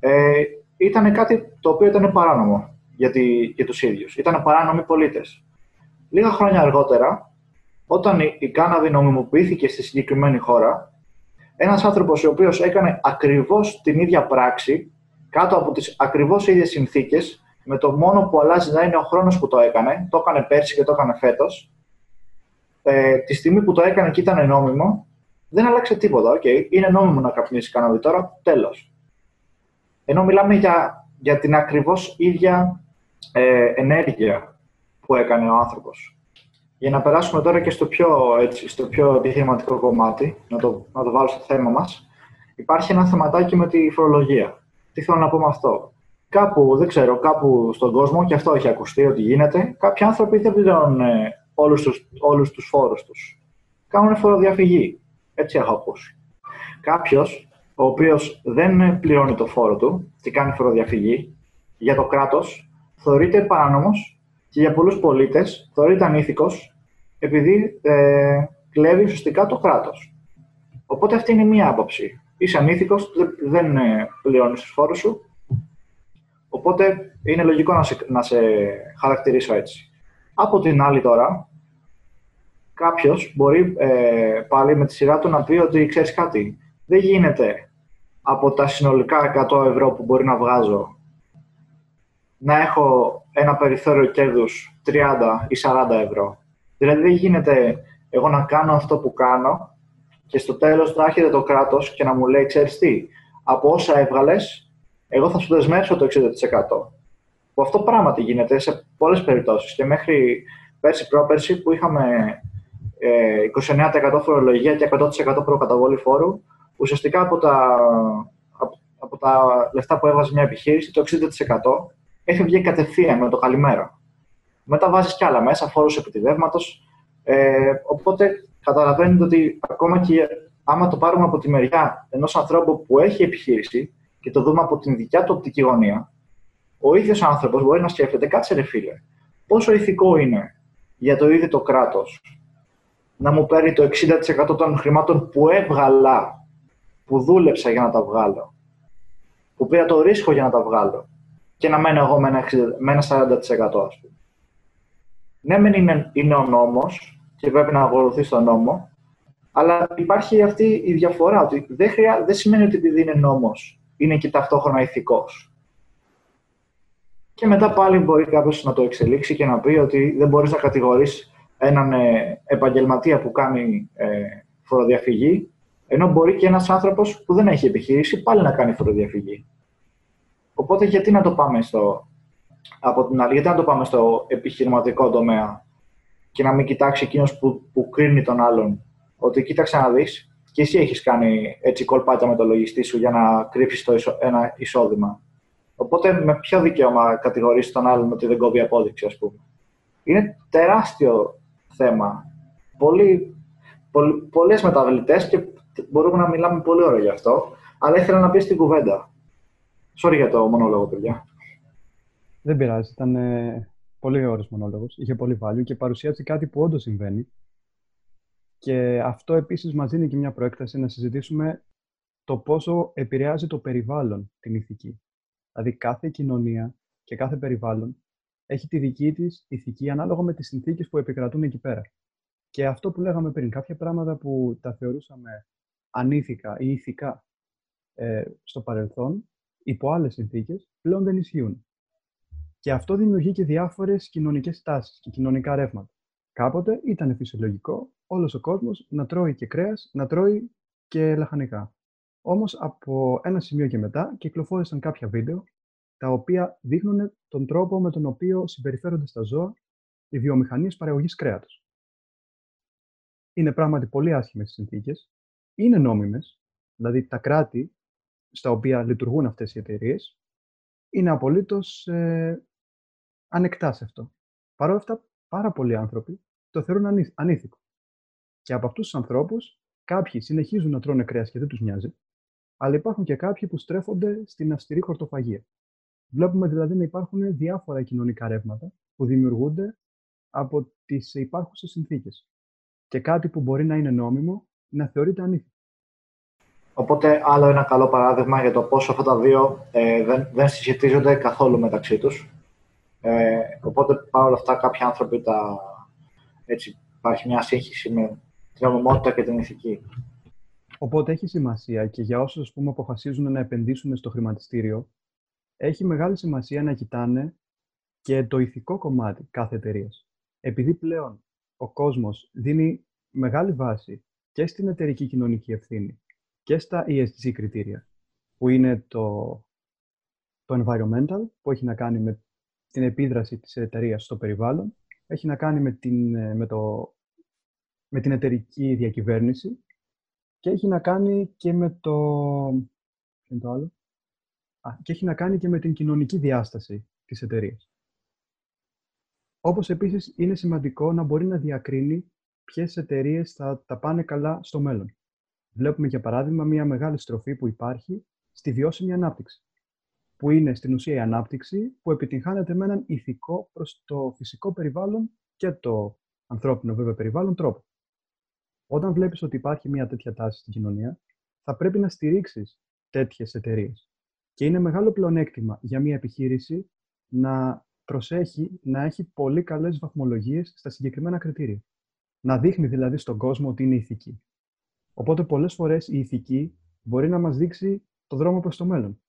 ε, ήταν κάτι το οποίο ήταν παράνομο για, τη, για τους ίδιους. Ήταν παράνομοι πολίτες. Λίγα χρόνια αργότερα, όταν η, η κάναβη νομιμοποιήθηκε στη συγκεκριμένη χώρα, ένας άνθρωπος ο οποίος έκανε ακριβώς την ίδια πράξη, κάτω από τις ακριβώς ίδιες συνθήκες, με το μόνο που αλλάζει να είναι ο χρόνος που το έκανε, το έκανε πέρσι και το έκανε φέτος, ε, τη στιγμή που το έκανε και ήταν νόμιμο, δεν άλλαξε τίποτα. Okay. Είναι νόμιμο να καπνίσει κάναβη τώρα, τέλος. Ενώ μιλάμε για, για την ακριβώς ίδια ε, ενέργεια που έκανε ο άνθρωπος. Για να περάσουμε τώρα και στο πιο, έτσι, στο πιο επιχειρηματικό κομμάτι, να το, να το βάλω στο θέμα μας, υπάρχει ένα θεματάκι με τη φορολογία. Τι θέλω να πω με αυτό; Κάπου, δεν ξέρω, κάπου στον κόσμο, και αυτό έχει ακουστεί ότι γίνεται, κάποιοι άνθρωποι δεν πληρώνουν ε, όλους τους, όλους τους φόρους τους. Κάνουν φοροδιαφυγή. Έτσι έχω ακούσει. Κάποιος, ο οποίος δεν πληρώνει το φόρο του και κάνει φοροδιαφυγή, για το κράτος θεωρείται παράνομος και για πολλούς πολίτες θεωρείται ανήθικος επειδή ε, κλέβει ουσιαστικά το κράτος. Οπότε αυτή είναι μία άποψη. Είσαι ανήθικος, δεν ε, πληρώνεις τους φόρους σου, οπότε είναι λογικό να σε, να σε χαρακτηρίσω έτσι. Από την άλλη τώρα, κάποιος μπορεί ε, πάλι με τη σειρά του να πει ότι ξέρεις κάτι, δεν γίνεται από τα συνολικά 100 ευρώ που μπορεί να βγάζω να έχω ένα περιθώριο κέρδους 30 ή 40 ευρώ. Δηλαδή δεν γίνεται εγώ να κάνω αυτό που κάνω και στο τέλος να έρχεται το κράτος και να μου λέει, ξέρεις τι, από όσα έβγαλες, εγώ θα σου δεσμεύσω το 60%. Που αυτό πράγματι γίνεται σε πολλές περιπτώσεις και μέχρι πέρσι πρόπερσι που είχαμε ε, 29% φορολογία και 100% προκαταβόλη φόρου, ουσιαστικά από τα, από, από τα λεφτά που έβαζε μια επιχείρηση, το 60% έχει βγει κατευθείαν με το καλημέρα. Μετά βάζεις κι άλλα μέσα, φόρους επιτιδεύματος. Ε, οπότε καταλαβαίνετε ότι ακόμα και άμα το πάρουμε από τη μεριά ενός ανθρώπου που έχει επιχείρηση και το δούμε από την δικιά του οπτική γωνία, ο ίδιος άνθρωπος μπορεί να σκέφτεται, κάτσε ρε φίλε, πόσο ηθικό είναι για το ίδιο το κράτος να μου παίρνει το 60% των χρημάτων που έβγαλα, που δούλεψα για να τα βγάλω, που πήρα το ρίσκο για να τα βγάλω και να μένω εγώ με ένα, με ένα 40% ας πούμε. Ναι, μεν είναι, είναι ο νόμος και πρέπει να ακολουθεί τον νόμο, αλλά υπάρχει αυτή η διαφορά ότι δεν, χρειά, δεν σημαίνει ότι επειδή είναι νόμος είναι και ταυτόχρονα ηθικός. Και μετά πάλι μπορεί κάποιος να το εξελίξει και να πει ότι δεν μπορείς να κατηγορείς έναν ε, επαγγελματία που κάνει ε, φοροδιαφυγή, ενώ μπορεί και ένας άνθρωπος που δεν έχει επιχείρηση πάλι να κάνει φοροδιαφυγή. Οπότε γιατί να το πάμε στο, από την άλλη, γιατί να το πάμε στο επιχειρηματικό τομέα και να μην κοιτάξει εκείνος που, που κρίνει τον άλλον; Ότι κοίταξε να δεις και εσύ έχεις κάνει έτσι κολπάκια με το λογιστή σου για να κρύψεις ένα εισόδημα. Οπότε με ποιο δικαίωμα κατηγορήσει τον άλλον ότι δεν κόβει απόδειξη, ας πούμε; Είναι τεράστιο θέμα. Πολύ, πολλ, πολλές μεταβλητές και μπορούμε να μιλάμε πολύ ώρα γι' αυτό, αλλά ήθελα να πει στην κουβέντα. Sorry για το μονόλογο, παιδιά. Δεν πειράζει. Ήταν ε, πολύ ωραίο μονόλογος. Είχε πολύ value και παρουσίασε κάτι που όντως συμβαίνει. Και αυτό επίσης μας δίνει και μια προέκταση να συζητήσουμε το πόσο επηρεάζει το περιβάλλον την ηθική. Δηλαδή, κάθε κοινωνία και κάθε περιβάλλον έχει τη δική της ηθική ανάλογα με τις συνθήκες που επικρατούν εκεί πέρα. Και αυτό που λέγαμε πριν, κάποια πράγματα που τα θεωρούσαμε ανήθικα ή ηθικά ε, στο παρελθόν, υπό άλλες συνθήκες, πλέον δεν ισχύουν. Και αυτό δημιουργεί και διάφορες κοινωνικές τάσεις και κοινωνικά ρεύματα. Κάποτε ήταν φυσιολογικό όλος ο κόσμος να τρώει και κρέας, να τρώει και λαχανικά. Όμως από ένα σημείο και μετά κυκλοφόρησαν κάποια βίντεο τα οποία δείχνουν τον τρόπο με τον οποίο συμπεριφέρονται στα ζώα οι βιομηχανίες παραγωγής κρέατος. Είναι πράγματι πολύ άσχημες συνθήκες, είναι νόμιμες, δηλαδή τα κράτη στα οποία λειτουργούν αυτές οι εταιρείες είναι απολύτως ε, ανεκτά σε αυτό. Παρ' όλα αυτά, πάρα πολλοί άνθρωποι το θεωρούν ανήθικο. Και από αυτούς τους ανθρώπους, κάποιοι συνεχίζουν να τρώνε κρέας και δεν τους νοιάζει, αλλά υπάρχουν και κάποιοι που στρέφονται στην αυστηρή χορτοφαγία. Βλέπουμε δηλαδή να υπάρχουν διάφορα κοινωνικά ρεύματα που δημιουργούνται από τις υπάρχουσες συνθήκες. Και κάτι που μπορεί να είναι νόμιμο, να θεωρείται ανήθικο. Οπότε, άλλο ένα καλό παράδειγμα για το πόσο αυτά τα δύο ε, δεν, δεν συσχετίζονται καθόλου μεταξύ τους. Ε, οπότε, παρόλα αυτά, κάποιοι άνθρωποι τα, έτσι, υπάρχει μια σύγχυση με την νομιμότητα και την ηθική. Οπότε έχει σημασία και για όσους ας πούμε, αποφασίζουν να επενδύσουν στο χρηματιστήριο, έχει μεγάλη σημασία να κοιτάνε και το ηθικό κομμάτι κάθε εταιρείας. Επειδή πλέον ο κόσμος δίνει μεγάλη βάση και στην εταιρική κοινωνική ευθύνη και στα ESG κριτήρια, που είναι το, το environmental, που έχει να κάνει με την επίδραση της εταιρείας στο περιβάλλον, έχει να κάνει με την, με το, με την εταιρική διακυβέρνηση και έχει να κάνει και με το... είναι το άλλο; Α, και έχει να κάνει και με την κοινωνική διάσταση της εταιρείας. Όπως επίσης είναι σημαντικό να μπορεί να διακρίνει ποιες εταιρείες θα τα πάνε καλά στο μέλλον. Βλέπουμε για παράδειγμα μια μεγάλη στροφή που υπάρχει στη βιώσιμη ανάπτυξη, που είναι στην ουσία η ανάπτυξη που επιτυγχάνεται με έναν ηθικό προς το φυσικό περιβάλλον και το ανθρώπινο βέβαια περιβάλλον τρόπο. Όταν βλέπεις ότι υπάρχει μια τέτοια τάση στην κοινωνία, θα πρέπει να στηρίξεις τέτοιες εταιρείες. Και είναι μεγάλο πλεονέκτημα για μια επιχείρηση να προσέχει να έχει πολύ καλές βαθμολογίες στα συγκεκριμένα κριτήρια. Να δείχνει δηλαδή στον κόσμο ότι είναι ηθική. Οπότε πολλές φορές η ηθική μπορεί να μας δείξει το δρόμο προς το μέλλον.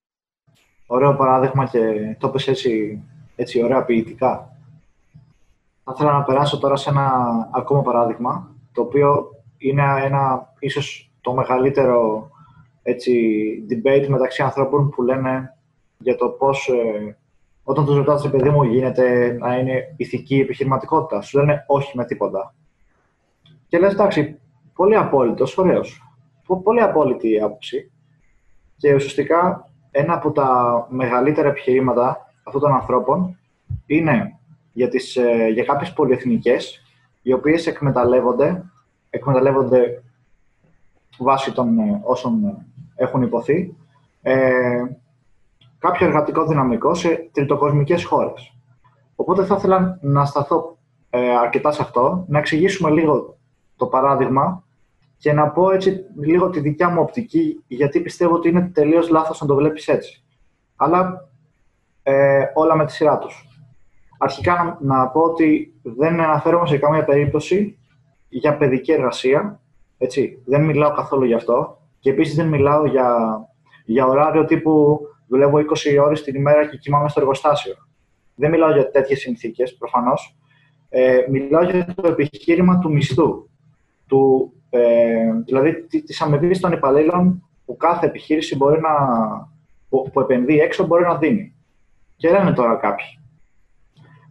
Ωραίο παράδειγμα και το πες έτσι, έτσι ωραία ποιητικά. Θα ήθελα να περάσω τώρα σε ένα ακόμα παράδειγμα, το οποίο είναι ένα, ίσως το μεγαλύτερο έτσι, debate μεταξύ ανθρώπων που λένε για το πώς ε, όταν τους ρωτάς, παιδί μου, γίνεται να είναι ηθική επιχειρηματικότητα. Σου λένε όχι με τίποτα. Και λες, εντάξει, πολύ απόλυτος, ωραίος. Πολύ απόλυτη η άποψη. Και ουσιαστικά ένα από τα μεγαλύτερα επιχειρήματα αυτών των ανθρώπων είναι για, τις, ε, για κάποιες πολυεθνικές οι οποίες εκμεταλλεύονται, εκμεταλλεύονται βάσει των ε, όσων έχουν υποθεί ε, κάποιο εργατικό δυναμικό σε τριτοκοσμικές χώρες. Οπότε θα ήθελα να σταθώ ε, αρκετά σε αυτό, να εξηγήσουμε λίγο το παράδειγμα και να πω έτσι λίγο τη δικιά μου οπτική, γιατί πιστεύω ότι είναι τελείως λάθος να το βλέπεις έτσι. Αλλά ε, όλα με τη σειρά τους. Αρχικά να, να πω ότι δεν αναφέρομαι σε καμία περίπτωση για παιδική εργασία. Έτσι. Δεν μιλάω καθόλου γι' αυτό. Και επίσης δεν μιλάω για, για ωράριο τύπου δουλεύω 20 ώρες την ημέρα και κοιμάμαι στο εργοστάσιο. Δεν μιλάω για τέτοιες συνθήκες, προφανώς. Ε, μιλάω για το επιχείρημα του μισθού. Του ε, δηλαδή τη αμοιβής των υπαλλήλων που κάθε επιχείρηση μπορεί να, που, που επενδύει έξω μπορεί να δίνει. Και λένε τώρα κάποιοι.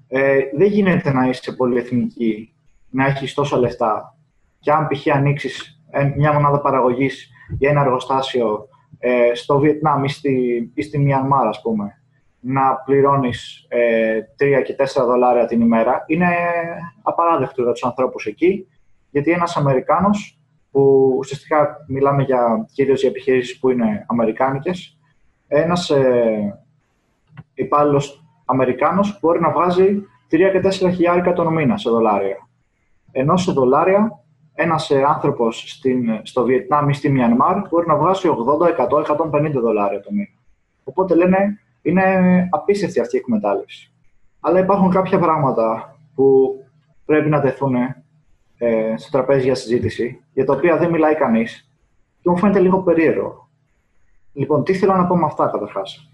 Ε, δεν γίνεται να είσαι πολυεθνική, να έχεις τόσα λεφτά και αν π.χ. ανοίξεις μια μονάδα παραγωγής για ένα εργοστάσιο ε, στο Βιετνάμ ή στη, ή στη Μιανμάρ, ας πούμε, να πληρώνεις ε, 3 και 4 δολάρια την ημέρα, είναι απαράδεκτο για τους ανθρώπους εκεί γιατί ένας Αμερικάνος, που ουσιαστικά μιλάμε για κυρίως για επιχειρήσεις που είναι αμερικάνικες, ένας ε, υπάλληλος Αμερικάνος μπορεί να βγάζει 3 και 4 χιλιάρικα τον μήνα σε δολάρια. Ενώ σε δολάρια ένας ε, άνθρωπος στην, στο Βιετνάμ ή στη Μιανμάρ μπορεί να βγάζει 80, 100, 150 δολάρια το μήνα. Οπότε λένε είναι απίστευτη αυτή η εκμετάλλευση. Αλλά υπάρχουν κάποια πράγματα που πρέπει να τεθούν ε, στο τραπέζι για συζήτηση, για τα οποία δεν μιλάει κανείς και μου φαίνεται λίγο περίεργο. Λοιπόν, τι θέλω να πω με αυτά καταρχάς.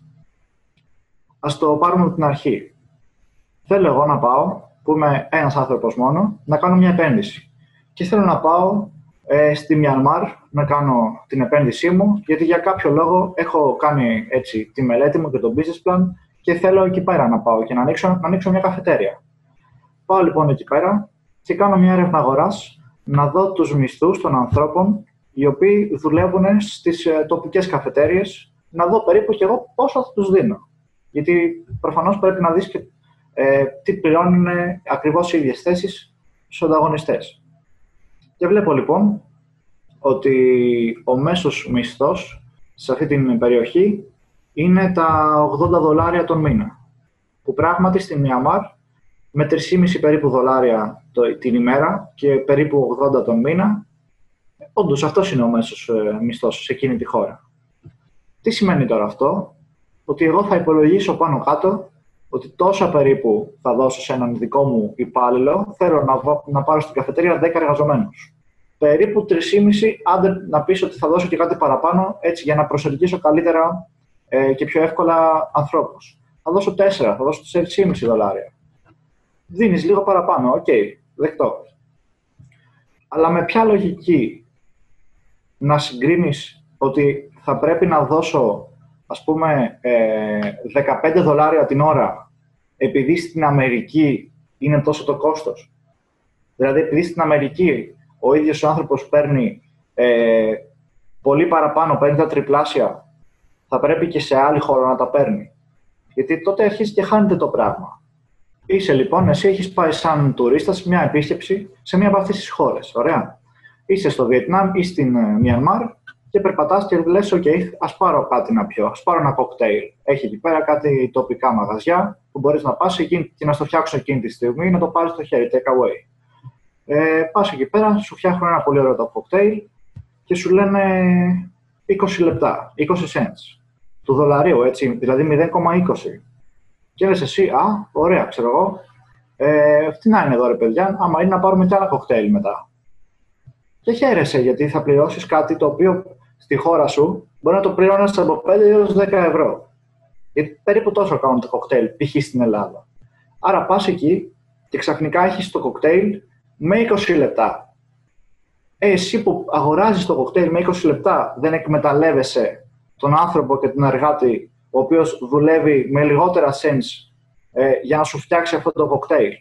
Α το πάρουμε από την αρχή. Θέλω εγώ να πάω, που είμαι ένας άνθρωπος μόνο, να κάνω μια επένδυση. Και θέλω να πάω ε, στη Μιανμάρ να κάνω την επένδυσή μου, γιατί για κάποιο λόγο έχω κάνει έτσι τη μελέτη μου και το business plan και θέλω εκεί πέρα να πάω και να ανοίξω, να ανοίξω μια καφετέρια. Πάω λοιπόν εκεί πέρα και κάνω μια έρευνα αγοράς να δω τους μισθούς των ανθρώπων οι οποίοι δουλεύουν στις ε, τοπικές καφετέριες, να δω περίπου και εγώ πόσο θα τους δίνω. Γιατί προφανώς πρέπει να δεις και ε, τι πληρώνουν ακριβώς οι ίδιες θέσεις στους ανταγωνιστές. Και βλέπω λοιπόν ότι ο μέσος μισθός σε αυτή την περιοχή είναι τα 80 δολάρια τον μήνα. Που πράγματι στην Μιαμάρ με 3,5 περίπου δολάρια την ημέρα και περίπου 80 τον μήνα, όντως αυτός είναι ο μέσος ε, μισθός σε εκείνη τη χώρα. Τι σημαίνει τώρα αυτό, ότι εγώ θα υπολογίσω πάνω κάτω ότι τόσα περίπου θα δώσω σε έναν δικό μου υπάλληλο, θέλω να, να πάρω στην καφετέρια 10 εργαζομένους. Περίπου 3,5, άντε να πεις ότι θα δώσω και κάτι παραπάνω, έτσι για να προσελκύσω καλύτερα ε, και πιο εύκολα ανθρώπους. Θα δώσω 4, θα δώσω 4,5 δολάρια. Δίνεις λίγο παραπάνω, OK, okay, δεκτό. Αλλά με ποια λογική να συγκρίνεις ότι θα πρέπει να δώσω ας πούμε 15 ε, δολάρια την ώρα επειδή στην Αμερική είναι τόσο το κόστος; Δηλαδή επειδή στην Αμερική ο ίδιος ο άνθρωπος παίρνει ε, πολύ παραπάνω, παίρνει τα τριπλάσια, θα πρέπει και σε άλλη χώρα να τα παίρνει. Γιατί τότε αρχίζει και χάνεται το πράγμα. Είσαι λοιπόν, εσύ έχεις πάει σαν τουρίστας μια επίσκεψη σε μια από αυτές τις χώρες. Ωραία. Είσαι στο Βιετνάμ ή στην ε, Μιανμάρ και περπατάς και λες: OK, ας πάρω κάτι να πιω, ας πάρω ένα κοκτέιλ. Έχει εκεί πέρα κάτι τοπικά μαγαζιά που μπορείς να πας και να στο φτιάξουν εκείνη τη στιγμή να το πάρεις στο χέρι, take away. Ε, πας εκεί πέρα, σου φτιάχνουν ένα πολύ ωραίο το κοκτέιλ και σου λένε 20 λεπτά, 20 cents του δολαρίου, έτσι, δηλαδή 0,20. Και λες εσύ, α, ωραία, ξέρω εγώ, ε, να είναι εδώ ρε παιδιά, άμα είναι να πάρουμε κι άλλα κοκτέιλ μετά. Και χαίρεσαι γιατί θα πληρώσεις κάτι το οποίο στη χώρα σου, μπορεί να το πληρώνεις από 5 έως 10 ευρώ. Γιατί περίπου τόσο κάνουν το κοκτέιλ, π.χ. στην Ελλάδα. Άρα πας εκεί και ξαφνικά έχεις το κοκτέιλ με 20 λεπτά. Ε, εσύ που αγοράζεις το κοκτέιλ με 20 λεπτά, δεν εκμεταλλεύεσαι τον άνθρωπο και τον εργάτη, ο οποίος δουλεύει με λιγότερα cents ε, για να σου φτιάξει αυτό το κοκτέιλ.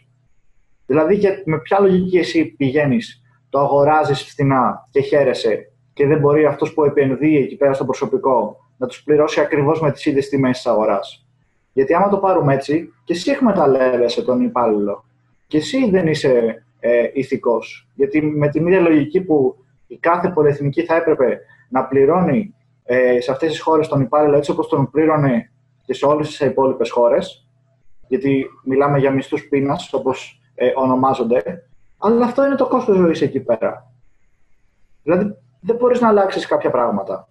Δηλαδή, με ποια λογική εσύ πηγαίνεις, το αγοράζεις φθηνά και χαίρεσαι και δεν μπορεί αυτός που επενδύει εκεί πέρα στο προσωπικό να τους πληρώσει ακριβώς με τις ίδιες τιμές της αγοράς. Γιατί άμα το πάρουμε έτσι, και εσύ εκμεταλλεύεσαι τον υπάλληλο. Και εσύ δεν είσαι ε, ηθικός. Γιατί με την ίδια λογική που η κάθε πολυεθνική θα έπρεπε να πληρώνει ε, σε αυτές τις χώρες τον υπάλληλο έτσι όπως τον πλήρωνε και σε όλες τις υπόλοιπες χώρες, γιατί μιλάμε για μισθούς πείνας, όπως ε, ονομάζονται, αλλά αυτό είναι το κόστος ζωής εκεί πέρα. Δηλαδή, δεν μπορείς να αλλάξεις κάποια πράγματα.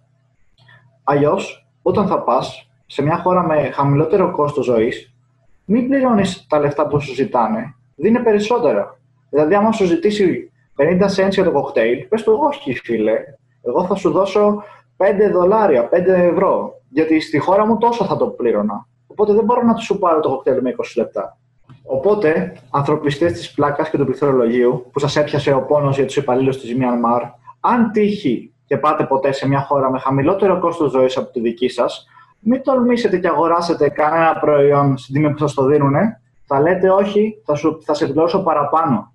Αλλιώς, όταν θα πας σε μια χώρα με χαμηλότερο κόστος ζωής, μην πληρώνεις τα λεφτά που σου ζητάνε, δίνει περισσότερα. Δηλαδή, άμα σου ζητήσει 50 cents για το κοκτέιλ, πες του όχι, φίλε. Εγώ θα σου δώσω 5 δολάρια, 5 ευρώ. Γιατί στη χώρα μου τόσο θα το πλήρωνα. Οπότε δεν μπορώ να του σου πάρω το κοκτέιλ με 20 λεπτά. Οπότε, ανθρωπιστές της πλάκας και του πληθωρολογίου, που σας έπιασε ο πόνος για τους υπαλλήλους της Μιανμάρ, αν τύχει και πάτε ποτέ σε μια χώρα με χαμηλότερο κόστος ζωής από τη δική σας, μην τολμήσετε και αγοράσετε κανένα προϊόν στην τιμή που σας το δίνουν. Θα λέτε όχι, θα, σου, θα σε πληρώσω παραπάνω.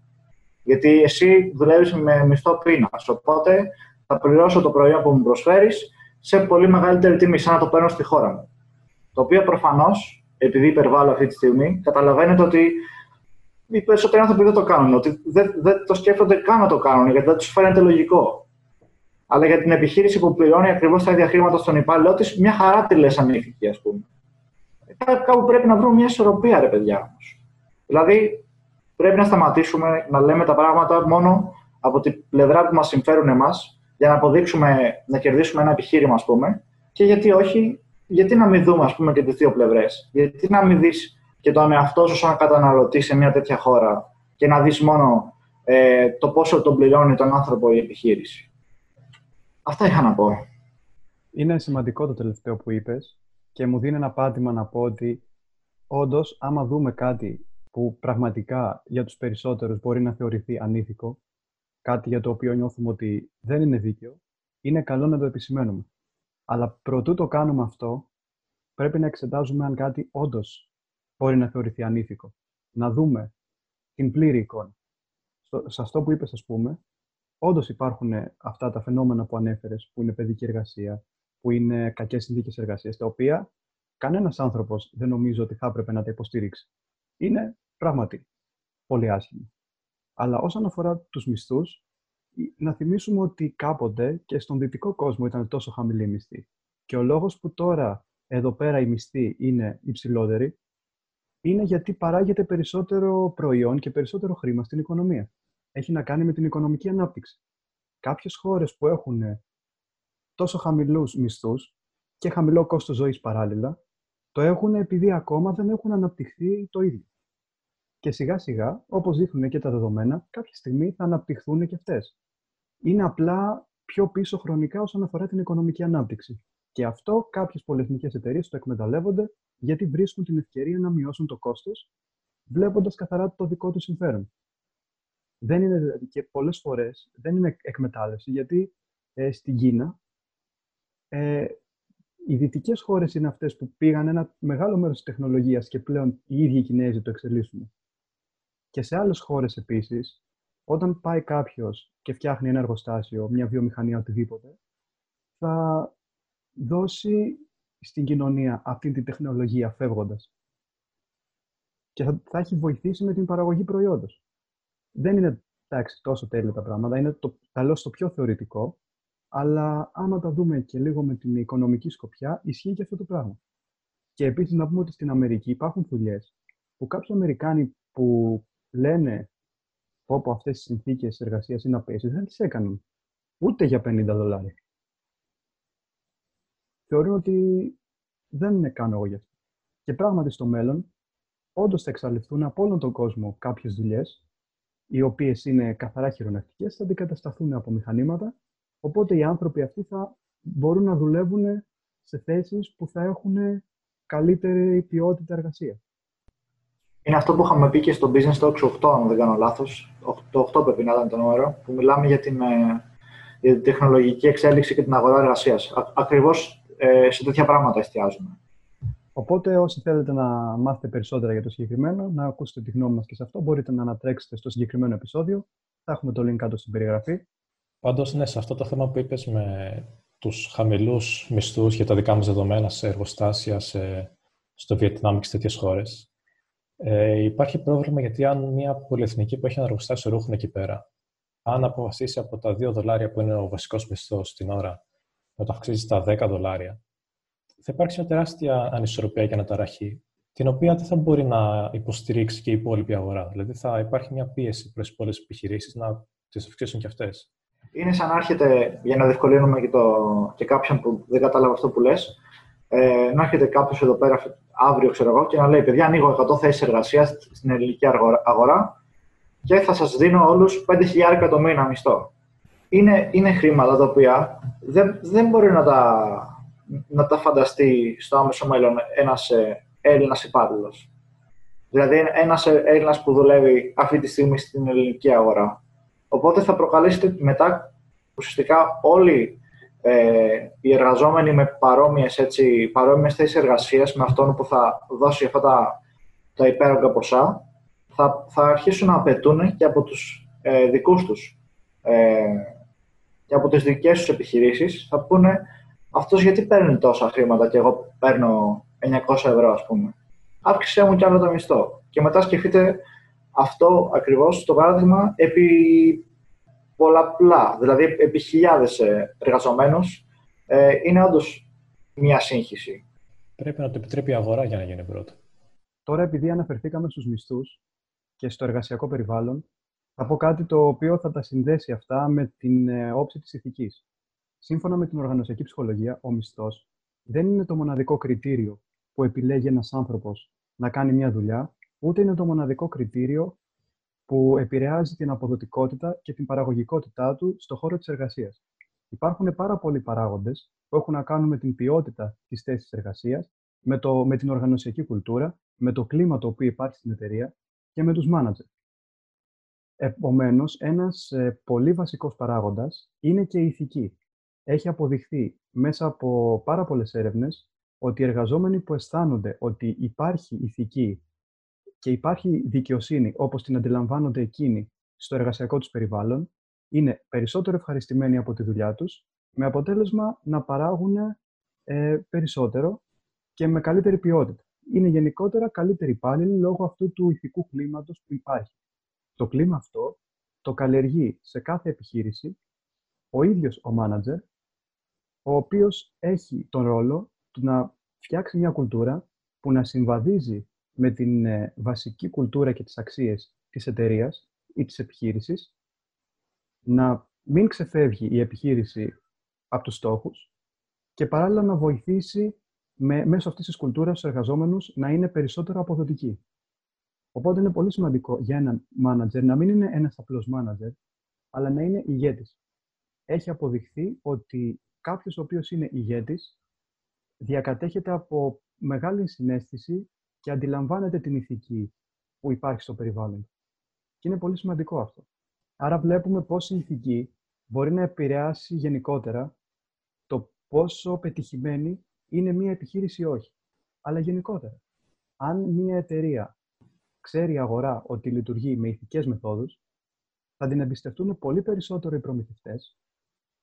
Γιατί εσύ δουλεύεις με μισθό πείνας. Οπότε θα πληρώσω το προϊόν που μου προσφέρεις σε πολύ μεγαλύτερη τιμή, σαν να το παίρνω στη χώρα μου. Το οποίο προφανώς, επειδή υπερβάλλω αυτή τη στιγμή, καταλαβαίνετε ότι οι περισσότεροι άνθρωποι δεν το κάνουν. Ότι δεν, δεν το σκέφτονται καν να το κάνουν, γιατί δεν τους φαίνεται λογικό. Αλλά για την επιχείρηση που πληρώνει ακριβώς τα ίδια χρήματα στον υπάλληλό της, μια χαρά τη λες ανήθικη, ας πούμε. Κάπου πρέπει να βρούμε μια ισορροπία, ρε παιδιά όμως. Δηλαδή, πρέπει να σταματήσουμε να λέμε τα πράγματα μόνο από την πλευρά που μας συμφέρουν εμάς, για να αποδείξουμε, να κερδίσουμε ένα επιχείρημα, ας πούμε, και γιατί όχι, γιατί να μην δούμε, ας πούμε, και τις δύο πλευρές; Γιατί να μην δεις και τον εαυτό σου σαν καταναλωτή σε μια τέτοια χώρα και να δεις μόνο ε, το πόσο τον πληρώνει τον άνθρωπο η επιχείρηση; Αυτά είχα να πω. Είναι σημαντικό το τελευταίο που είπες και μου δίνει ένα πάτημα να πω ότι όντως, άμα δούμε κάτι που πραγματικά για τους περισσότερους μπορεί να θεωρηθεί ανήθικο, κάτι για το οποίο νιώθουμε ότι δεν είναι δίκαιο, είναι καλό να το επισημαίνουμε. Αλλά προτού το κάνουμε αυτό, πρέπει να εξετάζουμε αν κάτι όντως μπορεί να θεωρηθεί ανήθικο. Να δούμε την πλήρη εικόνα. σε αυτό που είπες, ας πούμε, όντως υπάρχουν αυτά τα φαινόμενα που ανέφερες, που είναι παιδική εργασία, που είναι κακές συνθήκες εργασίας, τα οποία κανένας άνθρωπος δεν νομίζω ότι θα έπρεπε να τα υποστηρίξει. Είναι πράγματι πολύ άσχημο. Αλλά όσον αφορά τους μισθούς, να θυμίσουμε ότι κάποτε και στον δυτικό κόσμο ήταν τόσο χαμηλή η μισθή. Και ο λόγος που τώρα εδώ πέρα η μισθή είναι υψηλότερη, είναι γιατί παράγεται περισσότερο προϊόν και περισσότερο χρήμα στην οικονομία. Έχει να κάνει με την οικονομική ανάπτυξη. Κάποιες χώρες που έχουν τόσο χαμηλούς μισθούς και χαμηλό κόστος ζωής παράλληλα, το έχουν επειδή ακόμα δεν έχουν αναπτυχθεί το ίδιο. Και σιγά σιγά, όπως δείχνουν και τα δεδομένα, κάποια στιγμή θα αναπτυχθούν και αυτές. Είναι απλά πιο πίσω χρονικά όσον αφορά την οικονομική ανάπτυξη. Και αυτό κάποιες πολυεθνικές εταιρείες το εκμεταλλεύονται γιατί βρίσκουν την ευκαιρία να μειώσουν το κόστος, βλέποντας καθαρά το δικό τους συμφέρον. Δεν είναι δηλαδή και πολλές φορές δεν είναι εκμετάλλευση, γιατί ε, στην Κίνα ε, οι δυτικές χώρες είναι αυτές που πήγαν ένα μεγάλο μέρος της τεχνολογίας και πλέον οι ίδιοι οι Κινέζοι το εξελίσσουν. Και σε άλλες χώρες επίσης, όταν πάει κάποιος και φτιάχνει ένα εργοστάσιο, μια βιομηχανία, οτιδήποτε, θα δώσει στην κοινωνία αυτή τη τεχνολογία φεύγοντας. Και θα, θα έχει βοηθήσει με την παραγωγή προϊόντος. Δεν είναι εντάξει, τόσο τέλεια τα πράγματα. Είναι το, τα λέω στο πιο θεωρητικό, αλλά άμα τα δούμε και λίγο με την οικονομική σκοπιά, ισχύει και αυτό το πράγμα. Και επίσης να πούμε ότι στην Αμερική υπάρχουν δουλειές που κάποιοι Αμερικάνοι που λένε πω αυτές οι συνθήκες εργασίας είναι απέσιε, δεν τις έκαναν ούτε για 50 δολάρια. Θεωρώ ότι δεν είναι κάνω εγώ γι' αυτό. Και πράγματι στο μέλλον, όντως θα εξαλειφθούν από όλον τον κόσμο κάποιες δουλειές, οι οποίες είναι καθαρά χειρονακτικές, θα αντικατασταθούν από μηχανήματα Οπότε οι άνθρωποι αυτοί θα μπορούν να δουλεύουν σε θέσεις που θα έχουν καλύτερη ποιότητα εργασίας. Είναι αυτό που είχαμε πει και στο Business Talks 8, αν δεν κάνω λάθος. Το 8 πρέπει να ήταν το νούμερο, που μιλάμε για την, ε, για την τεχνολογική εξέλιξη και την αγορά εργασίας. Ακριβώς ε, σε τέτοια πράγματα εστιάζουμε. Οπότε, όσοι θέλετε να μάθετε περισσότερα για το συγκεκριμένο, να ακούσετε τη γνώμη μας και σε αυτό, μπορείτε να ανατρέξετε στο συγκεκριμένο επεισόδιο. Θα έχουμε το link κάτω στην περιγραφή. Πάντως, ναι, σε αυτό το θέμα που είπες με τους χαμηλούς μισθούς για τα δικά μας δεδομένα σε εργοστάσια σε, στο Βιετνάμ και σε τέτοιες χώρες, ε, υπάρχει πρόβλημα γιατί αν μια πολυεθνική που έχει ένα εργοστάσιο ρούχων εκεί πέρα, αν αποφασίσει από τα 2 δολάρια που είναι ο βασικός μισθός την ώρα να το αυξήσει στα 10 δολάρια, θα υπάρξει μια τεράστια ανισορροπία και αναταραχή, την οποία δεν θα μπορεί να υποστηρίξει και η υπόλοιπη αγορά. Δηλαδή, θα υπάρχει μια πίεση προς τι πολλές επιχειρήσεις να τις αυξήσουν κι αυτές είναι σαν να έρχεται, για να διευκολύνουμε και, το, και κάποιον που δεν κατάλαβε αυτό που λες, ε, να έρχεται κάποιος εδώ πέρα αύριο ξέρω εγώ, και να λέει: Παιδιά, ανοίγω 100 θέσεις εργασίας στην ελληνική αγορά και θα σας δίνω όλους 5.000 το μήνα μισθό. Είναι, είναι χρήματα τα οποία δεν, δεν μπορεί να τα, να τα φανταστεί στο άμεσο μέλλον ένας ε, Έλληνας υπάλληλος. Δηλαδή, ένα Έλληνας που δουλεύει αυτή τη στιγμή στην ελληνική αγορά Οπότε θα προκαλέσετε μετά ουσιαστικά όλοι ε, οι εργαζόμενοι με παρόμοιες, έτσι, παρόμοιες θέσεις εργασίας με αυτόν που θα δώσει αυτά τα, τα υπέρογκα ποσά, θα, θα αρχίσουν να απαιτούν και από τους ε, δικούς τους ε, και από τις δικές τους επιχειρήσεις, θα πούνε αυτός γιατί παίρνει τόσα χρήματα και εγώ παίρνω 900 ευρώ, ας πούμε. Αύξησέ μου κι άλλο το μισθό. Και μετά σκεφτείτε αυτό ακριβώς το παράδειγμα επί πολλαπλά, δηλαδή επί χιλιάδες ε, εργαζομένους, ε, είναι όντως μια σύγχυση. Πρέπει να το επιτρέπει η αγορά για να γίνει πρώτο. Τώρα, επειδή αναφερθήκαμε στους μισθούς και στο εργασιακό περιβάλλον, θα πω κάτι το οποίο θα τα συνδέσει αυτά με την ε, όψη της ηθικής. Σύμφωνα με την οργανωσιακή ψυχολογία, ο μισθός δεν είναι το μοναδικό κριτήριο που επιλέγει ένας άνθρωπος να κάνει μια δουλειά, ούτε είναι το μοναδικό κριτήριο που επηρεάζει την αποδοτικότητα και την παραγωγικότητά του στο χώρο της εργασίας. Υπάρχουν πάρα πολλοί παράγοντες που έχουν να κάνουν με την ποιότητα της θέσης εργασίας, με, το, με την οργανωσιακή κουλτούρα, με το κλίμα το οποίο υπάρχει στην εταιρεία και με τους μάνατζερ. Επομένως, ένας ε, πολύ βασικός παράγοντας είναι και η ηθική. Έχει αποδειχθεί μέσα από πάρα πολλές έρευνες ότι οι εργαζόμενοι που αισθάνονται ότι υπάρχει ηθική και υπάρχει δικαιοσύνη όπως την αντιλαμβάνονται εκείνοι στο εργασιακό τους περιβάλλον, είναι περισσότερο ευχαριστημένοι από τη δουλειά τους, με αποτέλεσμα να παράγουν ε, περισσότερο και με καλύτερη ποιότητα. Είναι γενικότερα καλύτεροι υπάλληλοι λόγω αυτού του ηθικού κλίματος που υπάρχει. Το κλίμα αυτό το καλλιεργεί σε κάθε επιχείρηση ο ίδιος ο μάνατζερ, ο οποίος έχει τον ρόλο του να φτιάξει μια κουλτούρα που να συμβαδίζει με την ε, βασική κουλτούρα και τις αξίες της εταιρείας ή της επιχείρησης, να μην ξεφεύγει η επιχείρηση από τους στόχους και παράλληλα να βοηθήσει με, μέσω αυτής της κουλτούρας τους εργαζόμενους να είναι περισσότερο αποδοτικοί. Οπότε είναι πολύ σημαντικό για έναν μάνατζερ να μην είναι ένας απλός μάνατζερ, αλλά να είναι ηγέτης. Έχει αποδειχθεί ότι κάποιος ο οποίος είναι ηγέτης διακατέχεται από μεγάλη συνέστηση και αντιλαμβάνεται την ηθική που υπάρχει στο περιβάλλον. Και είναι πολύ σημαντικό αυτό. Άρα βλέπουμε πώς η ηθική μπορεί να επηρεάσει γενικότερα το πόσο πετυχημένη είναι μία επιχείρηση ή όχι. Αλλά γενικότερα, αν μία εταιρεία ξέρει η αγορά ότι λειτουργεί με ηθικές μεθόδους, θα την εμπιστευτούν πολύ περισσότερο οι προμηθευτές,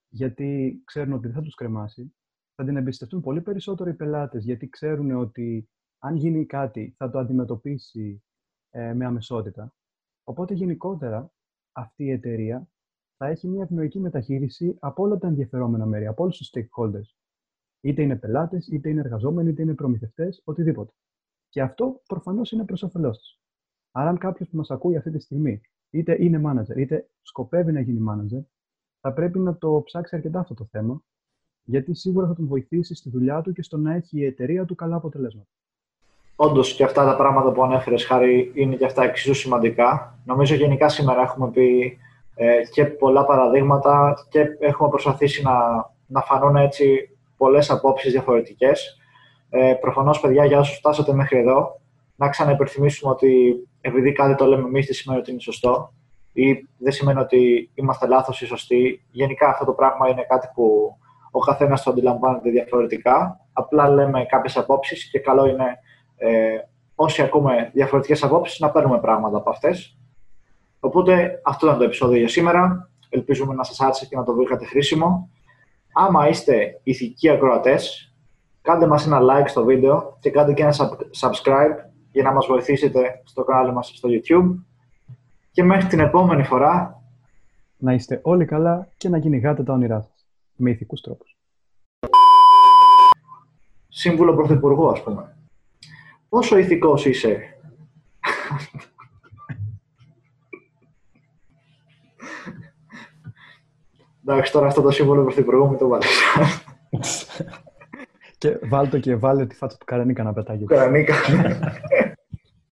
γιατί ξέρουν ότι δεν θα τους κρεμάσει. Θα την εμπιστευτούν πολύ περισσότερο οι πελάτες, γιατί ξέρουν ότι αν γίνει κάτι θα το αντιμετωπίσει ε, με αμεσότητα. Οπότε γενικότερα αυτή η εταιρεία θα έχει μια ευνοϊκή μεταχείριση από όλα τα ενδιαφερόμενα μέρη, από όλους τους stakeholders. Είτε είναι πελάτες, είτε είναι εργαζόμενοι, είτε είναι προμηθευτές, οτιδήποτε. Και αυτό προφανώς είναι προς όφελός του. Άρα, αν κάποιος που μας ακούει αυτή τη στιγμή, είτε είναι manager, είτε σκοπεύει να γίνει manager, θα πρέπει να το ψάξει αρκετά αυτό το θέμα, γιατί σίγουρα θα τον βοηθήσει στη δουλειά του και στο να έχει η εταιρεία του καλά αποτελέσματα. Όντως και αυτά τα πράγματα που ανέφερες, Χάρη, είναι και αυτά εξίσου σημαντικά. Νομίζω γενικά σήμερα έχουμε πει ε, και πολλά παραδείγματα και έχουμε προσπαθήσει να, να φανούν έτσι πολλές απόψεις διαφορετικές. Ε, Προφανώς, παιδιά, για όσους φτάσατε μέχρι εδώ, να ξαναυπενθυμίσουμε ότι επειδή κάτι το λέμε εμείς, δεν σημαίνει ότι είναι σωστό ή δεν σημαίνει ότι είμαστε λάθος ή σωστοί. Γενικά αυτό το πράγμα είναι κάτι που ο καθένας το αντιλαμβάνεται διαφορετικά. Απλά λέμε κάποιες απόψεις και καλό είναι ε, όσοι ακούμε διαφορετικές απόψεις να παίρνουμε πράγματα από αυτές. Οπότε αυτό ήταν το επεισόδιο για σήμερα. Ελπίζουμε να σας άρεσε και να το βρήκατε χρήσιμο. Άμα είστε ηθικοί ακροατές, κάντε μας ένα like στο βίντεο και κάντε και ένα subscribe για να μας βοηθήσετε στο κανάλι μας στο YouTube. Και μέχρι την επόμενη φορά... Να είστε όλοι καλά και να κυνηγάτε τα όνειρά σας. Με ηθικούς τρόπους. Σύμβουλο Πρωθυπουργού, ας πούμε. Πόσο ηθικός είσαι; Εντάξει, τώρα αυτό το σύμβολο πρωθυπουργού μου το βάλεις. και βάλτε και βάλε τη φάτσα του Καρανίκα να πετάγει. Καρανίκα.